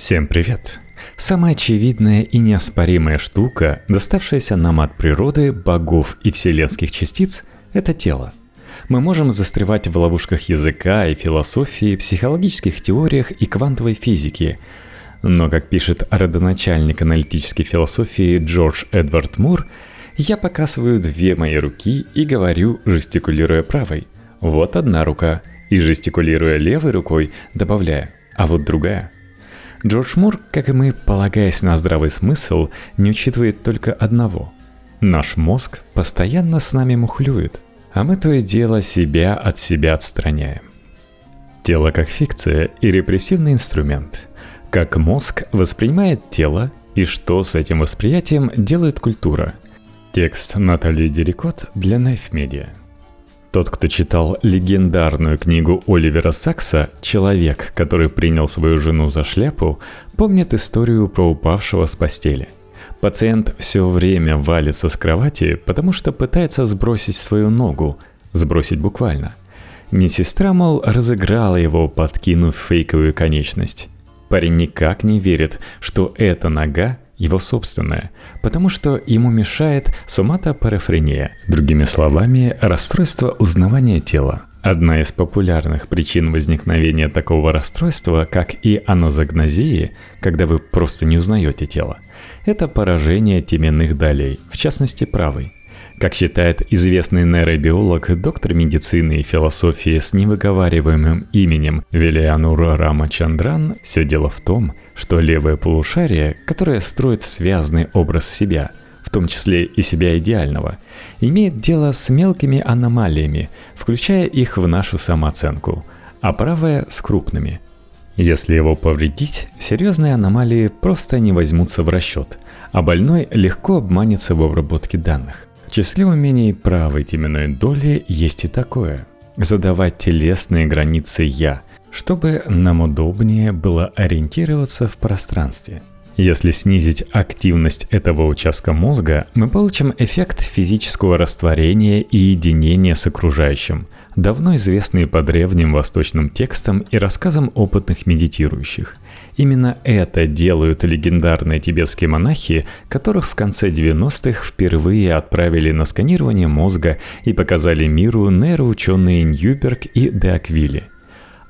Всем привет! Самая очевидная и неоспоримая штука, доставшаяся нам от природы, богов и вселенских частиц – это тело. Мы можем застревать в ловушках языка и философии, психологических теориях и квантовой физики. Но, как пишет родоначальник аналитической философии Джордж Эдвард Мур, я показываю две мои руки и говорю, жестикулируя правой. Вот одна рука. И жестикулируя левой рукой, добавляя, а вот другая – Джордж Мур, как и мы, полагаясь на здравый смысл, не учитывает только одного. Наш мозг постоянно с нами мухлюет, а мы то и дело себя от себя отстраняем. Тело как фикция и репрессивный инструмент. Как мозг воспринимает тело и что с этим восприятием делает культура. Текст Натальи Дерикот для Knife Media – тот, кто читал легендарную книгу Оливера Сакса «Человек, который принял свою жену за шляпу», помнит историю про упавшего с постели. Пациент все время валится с кровати, потому что пытается сбросить свою ногу, сбросить буквально. Медсестра, мол, разыграла его, подкинув фейковую конечность. Парень никак не верит, что эта нога его собственное, потому что ему мешает соматопарафрения, другими словами, расстройство узнавания тела. Одна из популярных причин возникновения такого расстройства, как и анозагнозии, когда вы просто не узнаете тело, это поражение теменных долей, в частности правой – как считает известный нейробиолог, доктор медицины и философии с невыговариваемым именем Вилианура Рамачандран, все дело в том, что левое полушарие, которое строит связанный образ себя, в том числе и себя идеального, имеет дело с мелкими аномалиями, включая их в нашу самооценку, а правое – с крупными – если его повредить, серьезные аномалии просто не возьмутся в расчет, а больной легко обманется в обработке данных. Числе умений правой теменной доли есть и такое – задавать телесные границы «я», чтобы нам удобнее было ориентироваться в пространстве. Если снизить активность этого участка мозга, мы получим эффект физического растворения и единения с окружающим, давно известный по древним восточным текстам и рассказам опытных медитирующих – Именно это делают легендарные тибетские монахи, которых в конце 90-х впервые отправили на сканирование мозга и показали миру нейроученые Ньюберг и Деаквили.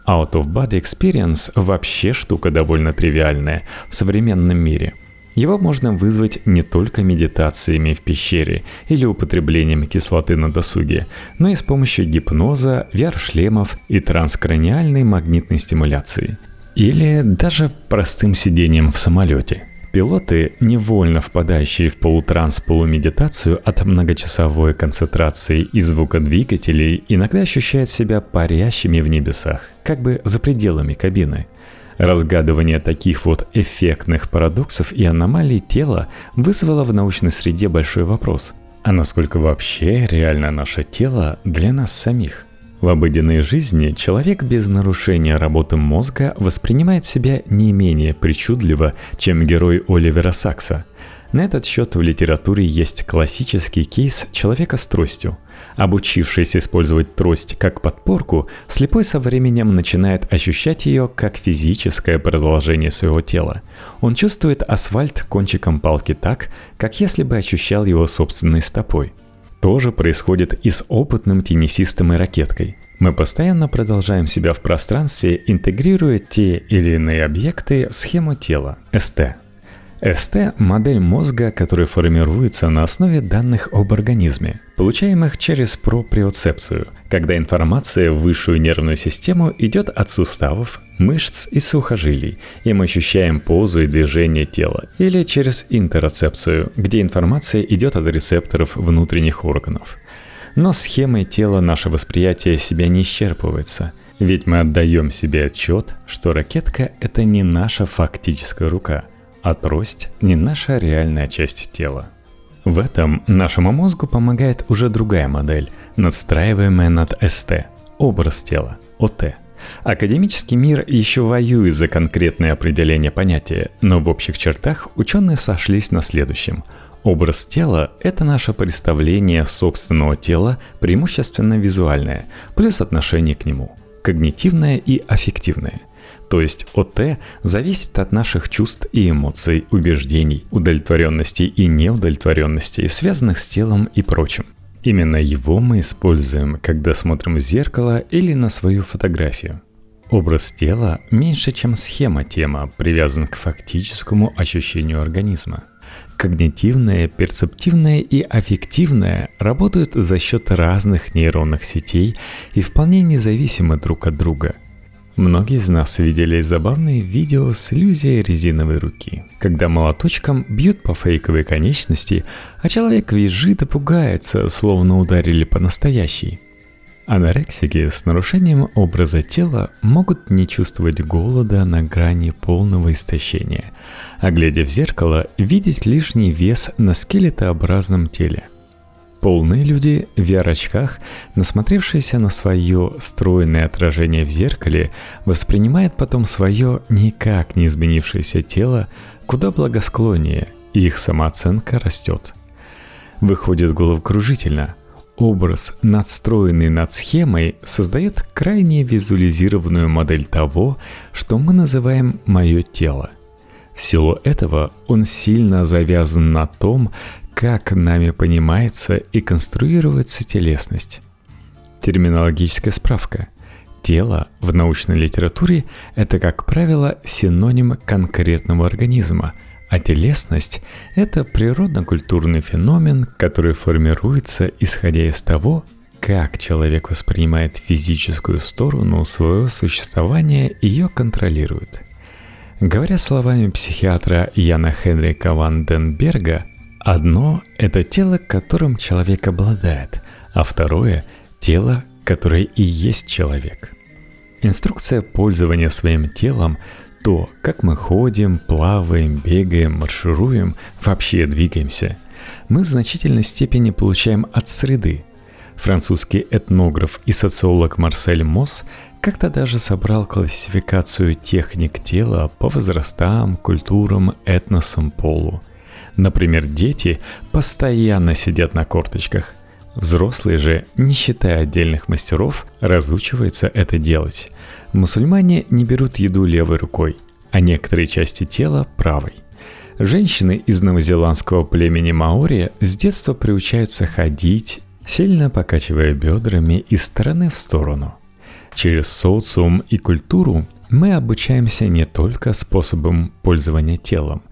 Out of Body Experience вообще штука довольно тривиальная в современном мире. Его можно вызвать не только медитациями в пещере или употреблением кислоты на досуге, но и с помощью гипноза, VR-шлемов и транскраниальной магнитной стимуляции – или даже простым сидением в самолете. Пилоты, невольно впадающие в полутранс-полумедитацию от многочасовой концентрации и звука двигателей, иногда ощущают себя парящими в небесах, как бы за пределами кабины. Разгадывание таких вот эффектных парадоксов и аномалий тела вызвало в научной среде большой вопрос. А насколько вообще реально наше тело для нас самих? В обыденной жизни человек без нарушения работы мозга воспринимает себя не менее причудливо, чем герой Оливера Сакса. На этот счет в литературе есть классический кейс человека с тростью. Обучившись использовать трость как подпорку, слепой со временем начинает ощущать ее как физическое продолжение своего тела. Он чувствует асфальт кончиком палки так, как если бы ощущал его собственной стопой – тоже происходит и с опытным теннисистом и ракеткой. Мы постоянно продолжаем себя в пространстве, интегрируя те или иные объекты в схему тела, СТ. СТ – модель мозга, которая формируется на основе данных об организме, получаемых через проприоцепцию, когда информация в высшую нервную систему идет от суставов, мышц и сухожилий, и мы ощущаем позу и движение тела, или через интероцепцию, где информация идет от рецепторов внутренних органов. Но схемой тела наше восприятие себя не исчерпывается – ведь мы отдаем себе отчет, что ракетка – это не наша фактическая рука – а трость не наша реальная часть тела. В этом нашему мозгу помогает уже другая модель, надстраиваемая над СТ – образ тела, ОТ. Академический мир еще воюет за конкретное определение понятия, но в общих чертах ученые сошлись на следующем. Образ тела – это наше представление собственного тела, преимущественно визуальное, плюс отношение к нему – когнитивное и аффективное – То есть ОТ зависит от наших чувств и эмоций, убеждений, удовлетворенности и неудовлетворенности, связанных с телом и прочим. Именно его мы используем, когда смотрим в зеркало или на свою фотографию. Образ тела меньше, чем схема тема, привязан к фактическому ощущению организма. Когнитивное, перцептивное и аффективное работают за счет разных нейронных сетей и вполне независимы друг от друга – Многие из нас видели забавные видео с иллюзией резиновой руки, когда молоточком бьют по фейковой конечности, а человек визжит и пугается, словно ударили по настоящей. Анорексики с нарушением образа тела могут не чувствовать голода на грани полного истощения, а глядя в зеркало, видеть лишний вес на скелетообразном теле – Полные люди в VR-очках, насмотревшиеся на свое стройное отражение в зеркале, воспринимают потом свое никак не изменившееся тело куда благосклоннее, и их самооценка растет. Выходит головокружительно. Образ, надстроенный над схемой, создает крайне визуализированную модель того, что мы называем «мое тело». В силу этого он сильно завязан на том, как нами понимается и конструируется телесность. Терминологическая справка. Тело в научной литературе – это, как правило, синоним конкретного организма, а телесность – это природно-культурный феномен, который формируется исходя из того, как человек воспринимает физическую сторону своего существования и ее контролирует. Говоря словами психиатра Яна Хенрика ван Денберга, Одно – это тело, которым человек обладает, а второе – тело, которое и есть человек. Инструкция пользования своим телом – то, как мы ходим, плаваем, бегаем, маршируем, вообще двигаемся – мы в значительной степени получаем от среды. Французский этнограф и социолог Марсель Мосс как-то даже собрал классификацию техник тела по возрастам, культурам, этносам, полу – Например, дети постоянно сидят на корточках. Взрослые же, не считая отдельных мастеров, разучиваются это делать. Мусульмане не берут еду левой рукой, а некоторые части тела правой. Женщины из новозеландского племени Маори с детства приучаются ходить, сильно покачивая бедрами из стороны в сторону. Через социум и культуру мы обучаемся не только способам пользования телом,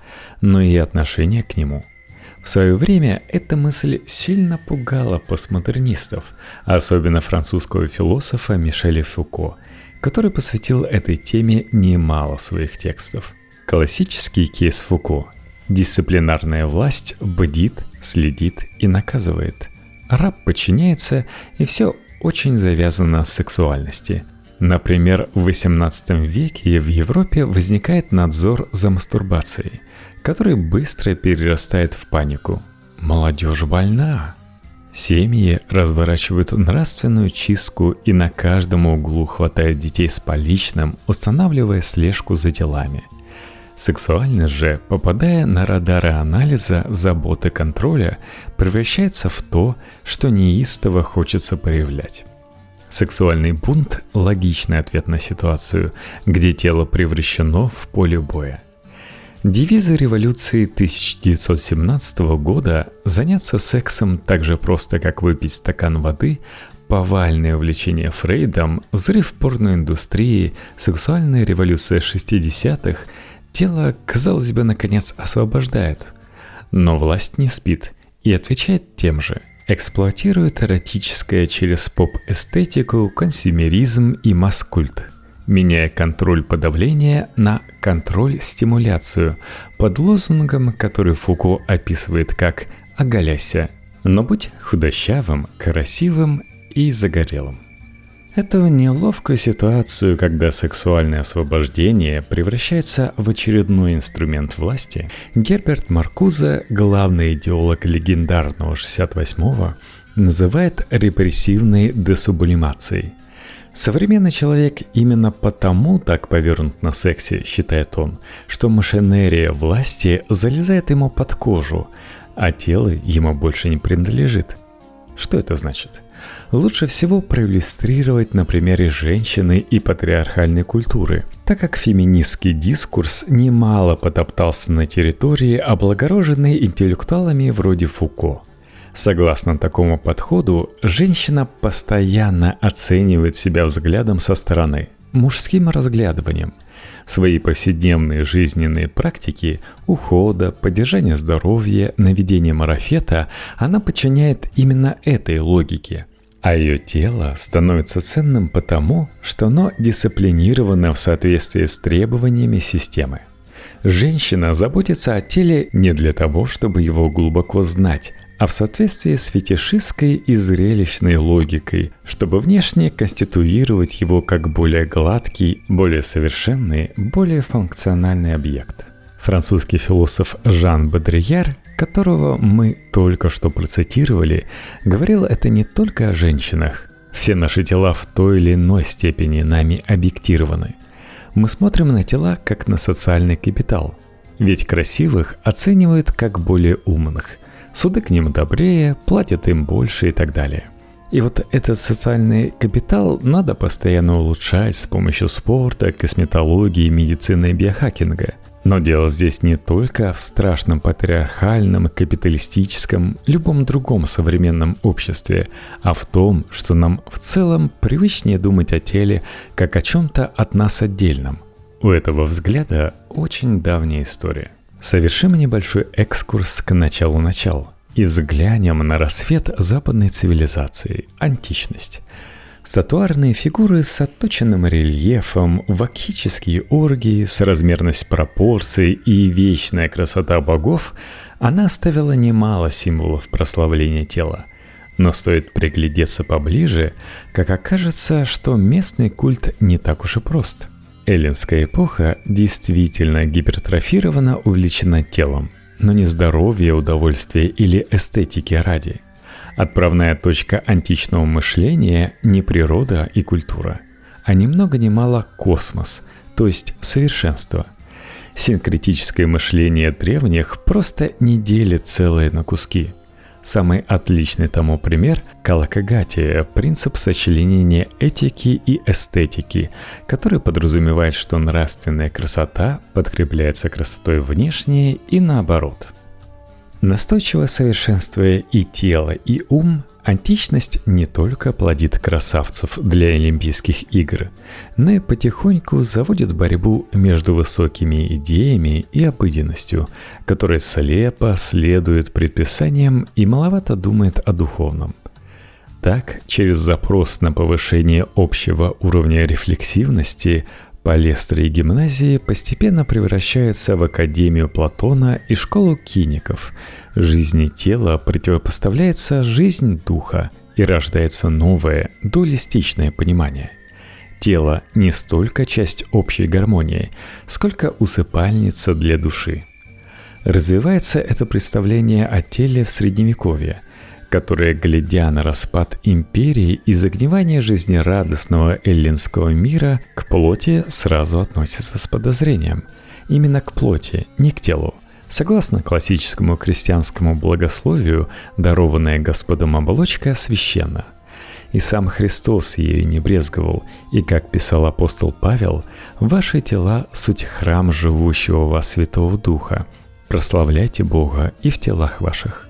но и отношения к нему. В свое время эта мысль сильно пугала постмодернистов, особенно французского философа Мишеля Фуко, который посвятил этой теме немало своих текстов. Классический кейс Фуко – дисциплинарная власть бдит, следит и наказывает. Раб подчиняется, и все очень завязано с сексуальности – Например, в XVIII веке в Европе возникает надзор за мастурбацией, который быстро перерастает в панику. Молодежь больна. Семьи разворачивают нравственную чистку и на каждом углу хватает детей с поличным, устанавливая слежку за делами. Сексуальность же, попадая на радары анализа, заботы контроля, превращается в то, что неистово хочется проявлять. Сексуальный бунт – логичный ответ на ситуацию, где тело превращено в поле боя. Девизы революции 1917 года «заняться сексом так же просто, как выпить стакан воды», повальное увлечение Фрейдом, взрыв порноиндустрии, сексуальная революция 60-х, тело, казалось бы, наконец освобождают. Но власть не спит и отвечает тем же – эксплуатирует эротическое через поп-эстетику, консюмеризм и маскульт, меняя контроль подавления на контроль-стимуляцию под лозунгом, который Фуко описывает как «оголяйся», но будь худощавым, красивым и загорелым. Эту неловкую ситуацию, когда сексуальное освобождение превращается в очередной инструмент власти, Герберт Маркуза, главный идеолог легендарного 68-го, называет репрессивной десублимацией. Современный человек именно потому так повернут на сексе, считает он, что машинерия власти залезает ему под кожу, а тело ему больше не принадлежит. Что это значит? – лучше всего проиллюстрировать на примере женщины и патриархальной культуры. так как феминистский дискурс немало потоптался на территории, облагороженной интеллектуалами вроде Фуко. Согласно такому подходу, женщина постоянно оценивает себя взглядом со стороны, мужским разглядыванием. Свои повседневные жизненные практики ухода, поддержания здоровья, наведения марафета она подчиняет именно этой логике – а ее тело становится ценным потому, что оно дисциплинировано в соответствии с требованиями системы. Женщина заботится о теле не для того, чтобы его глубоко знать, а в соответствии с фетишистской и зрелищной логикой, чтобы внешне конституировать его как более гладкий, более совершенный, более функциональный объект. Французский философ Жан Бодрияр которого мы только что процитировали, говорил это не только о женщинах. Все наши тела в той или иной степени нами объектированы. Мы смотрим на тела как на социальный капитал. Ведь красивых оценивают как более умных. Суды к ним добрее, платят им больше и так далее. И вот этот социальный капитал надо постоянно улучшать с помощью спорта, косметологии, медицины и биохакинга – но дело здесь не только в страшном патриархальном, капиталистическом, любом другом современном обществе, а в том, что нам в целом привычнее думать о теле как о чем-то от нас отдельном. У этого взгляда очень давняя история. Совершим небольшой экскурс к началу начал и взглянем на рассвет западной цивилизации – античность – Статуарные фигуры с отточенным рельефом, вакхические оргии, соразмерность пропорций и вечная красота богов, она оставила немало символов прославления тела. Но стоит приглядеться поближе, как окажется, что местный культ не так уж и прост. Эллинская эпоха действительно гипертрофирована увлечена телом, но не здоровье, удовольствие или эстетики ради – Отправная точка античного мышления не природа и культура, а ни много ни мало космос, то есть совершенство. Синкретическое мышление древних просто не делит целое на куски. Самый отличный тому пример – калакагатия, принцип сочленения этики и эстетики, который подразумевает, что нравственная красота подкрепляется красотой внешней и наоборот – Настойчиво совершенствуя и тело, и ум, античность не только плодит красавцев для Олимпийских игр, но и потихоньку заводит борьбу между высокими идеями и обыденностью, которая слепо следует предписаниям и маловато думает о духовном. Так, через запрос на повышение общего уровня рефлексивности – Палестры и гимназии постепенно превращаются в Академию Платона и школу киников. Жизни тела противопоставляется жизнь духа и рождается новое, дуалистичное понимание. Тело не столько часть общей гармонии, сколько усыпальница для души. Развивается это представление о теле в Средневековье – которые, глядя на распад империи и загнивание жизнерадостного эллинского мира, к плоти сразу относятся с подозрением. Именно к плоти, не к телу. Согласно классическому крестьянскому благословию, дарованная Господом оболочка священна. И сам Христос ею не брезговал, и, как писал апостол Павел, «Ваши тела – суть храм живущего вас Святого Духа. Прославляйте Бога и в телах ваших».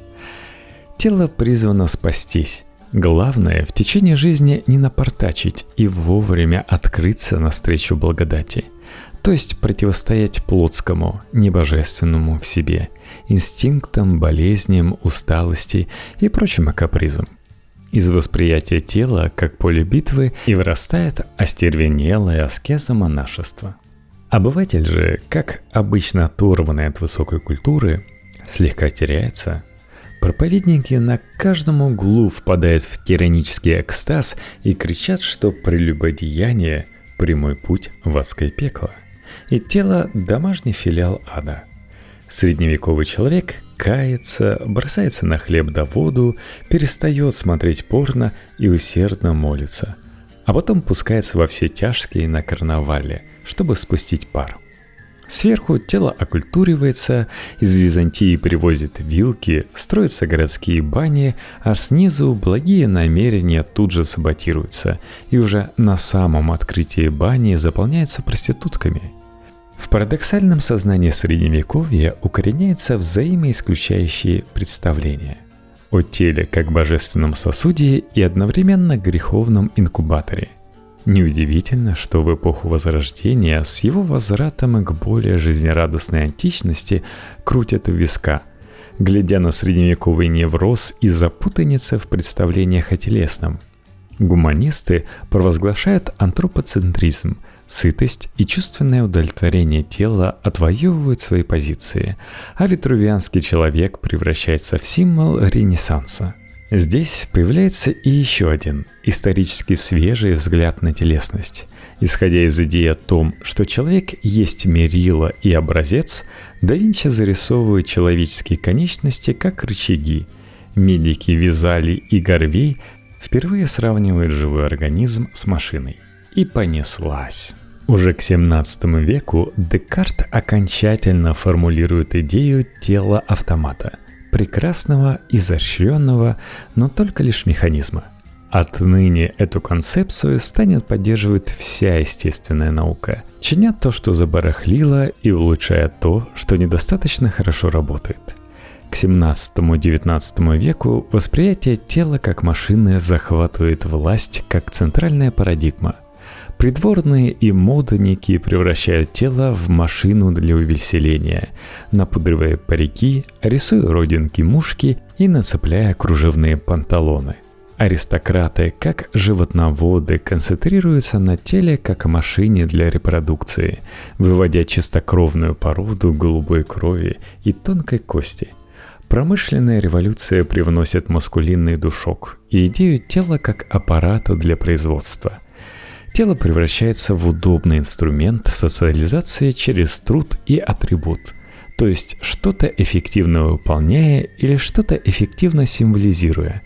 Тело призвано спастись. Главное в течение жизни не напортачить и вовремя открыться навстречу благодати. То есть противостоять плотскому, небожественному в себе, инстинктам, болезням, усталости и прочим капризам. Из восприятия тела как поле битвы и вырастает остервенелая аскеза монашества. Обыватель же, как обычно оторванный от высокой культуры, слегка теряется, Проповедники на каждом углу впадают в тиранический экстаз и кричат, что прелюбодеяние – прямой путь в адское пекло. И тело – домашний филиал ада. Средневековый человек кается, бросается на хлеб да воду, перестает смотреть порно и усердно молится, а потом пускается во все тяжкие на карнавале, чтобы спустить пар. Сверху тело окультуривается, из Византии привозят вилки, строятся городские бани, а снизу благие намерения тут же саботируются, и уже на самом открытии бани заполняются проститутками. В парадоксальном сознании Средневековья укореняются взаимоисключающие представления. О теле как божественном сосуде и одновременно греховном инкубаторе – Неудивительно, что в эпоху Возрождения с его возвратом к более жизнерадостной античности крутят в виска, глядя на средневековый невроз и запутаница в представлениях о телесном. Гуманисты провозглашают антропоцентризм, сытость и чувственное удовлетворение тела отвоевывают свои позиции, а витрувианский человек превращается в символ Ренессанса – Здесь появляется и еще один исторически свежий взгляд на телесность. Исходя из идеи о том, что человек есть мерило и образец, да Винчи зарисовывает человеческие конечности как рычаги. Медики Визали и Горвей впервые сравнивают живой организм с машиной. И понеслась. Уже к 17 веку Декарт окончательно формулирует идею тела автомата – прекрасного, изощренного, но только лишь механизма. Отныне эту концепцию станет поддерживать вся естественная наука, чиня то, что забарахлило, и улучшая то, что недостаточно хорошо работает. К 17-19 веку восприятие тела как машины захватывает власть как центральная парадигма – Придворные и модники превращают тело в машину для увеселения, напудривая парики, рисуя родинки мушки и нацепляя кружевные панталоны. Аристократы, как животноводы, концентрируются на теле как машине для репродукции, выводя чистокровную породу голубой крови и тонкой кости – Промышленная революция привносит маскулинный душок и идею тела как аппарата для производства. Тело превращается в удобный инструмент социализации через труд и атрибут, то есть что-то эффективно выполняя или что-то эффективно символизируя.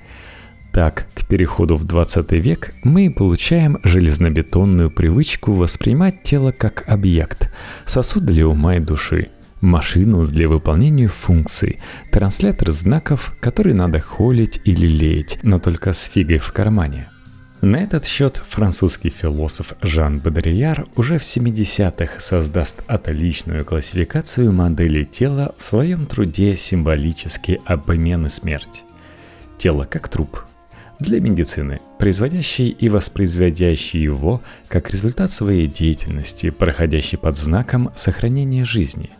Так, к переходу в 20 век мы получаем железнобетонную привычку воспринимать тело как объект, сосуд для ума и души, машину для выполнения функций, транслятор знаков, который надо холить или леять, но только с фигой в кармане. На этот счет французский философ Жан Бодрияр уже в 70-х создаст отличную классификацию модели тела в своем труде «Символический обмен и смерть». Тело как труп. Для медицины, производящий и воспроизводящий его как результат своей деятельности, проходящий под знаком сохранения жизни.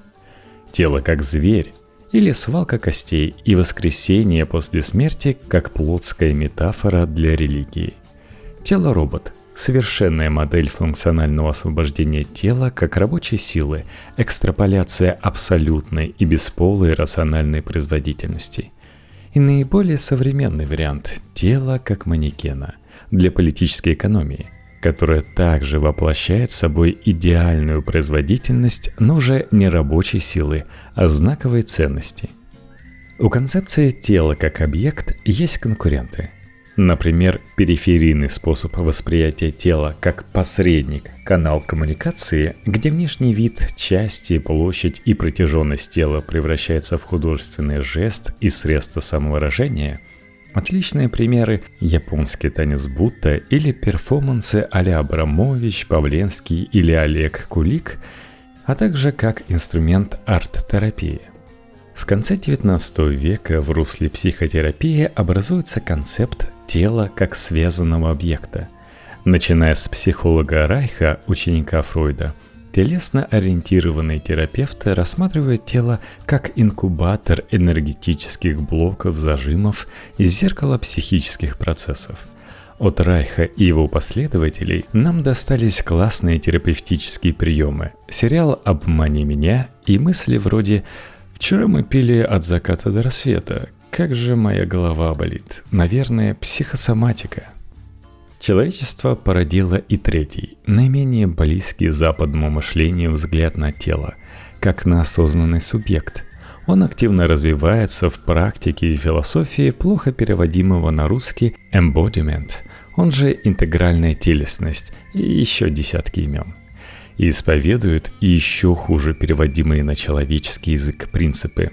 Тело как зверь, или свалка костей и воскресение после смерти как плотская метафора для религии. Тело-робот – совершенная модель функционального освобождения тела как рабочей силы, экстраполяция абсолютной и бесполой рациональной производительности. И наиболее современный вариант – тело как манекена для политической экономии, которая также воплощает собой идеальную производительность, но уже не рабочей силы, а знаковой ценности. У концепции тела как объект есть конкуренты – Например, периферийный способ восприятия тела как посредник, канал коммуникации, где внешний вид, части, площадь и протяженность тела превращается в художественный жест и средство самовыражения – Отличные примеры – японский танец Будда или перформансы а-ля Абрамович, Павленский или Олег Кулик, а также как инструмент арт-терапии. В конце XIX века в русле психотерапии образуется концепт тела как связанного объекта. Начиная с психолога Райха, ученика Фройда, телесно ориентированные терапевты рассматривают тело как инкубатор энергетических блоков зажимов и зеркало психических процессов. От Райха и его последователей нам достались классные терапевтические приемы, сериал «Обмани меня» и мысли вроде «Вчера мы пили от заката до рассвета, как же моя голова болит. Наверное, психосоматика. Человечество породило и третий, наименее близкий западному мышлению взгляд на тело, как на осознанный субъект. Он активно развивается в практике и философии плохо переводимого на русский embodiment, он же интегральная телесность и еще десятки имен – и исповедуют еще хуже переводимые на человеческий язык принципы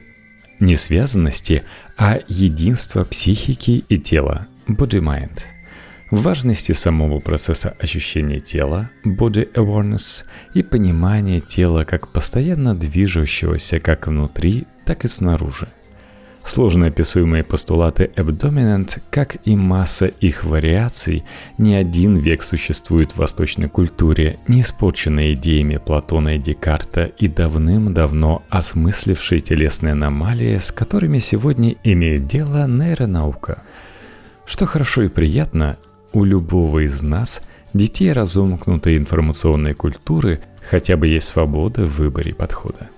не связанности, а единства психики и тела – body-mind – важности самого процесса ощущения тела, body awareness, и понимания тела как постоянно движущегося как внутри, так и снаружи. Сложно описуемые постулаты Abdominant, как и масса их вариаций, не один век существует в восточной культуре, не испорченной идеями Платона и Декарта и давным-давно осмыслившей телесные аномалии, с которыми сегодня имеет дело нейронаука. Что хорошо и приятно, у любого из нас, детей разомкнутой информационной культуры, хотя бы есть свобода в выборе подхода.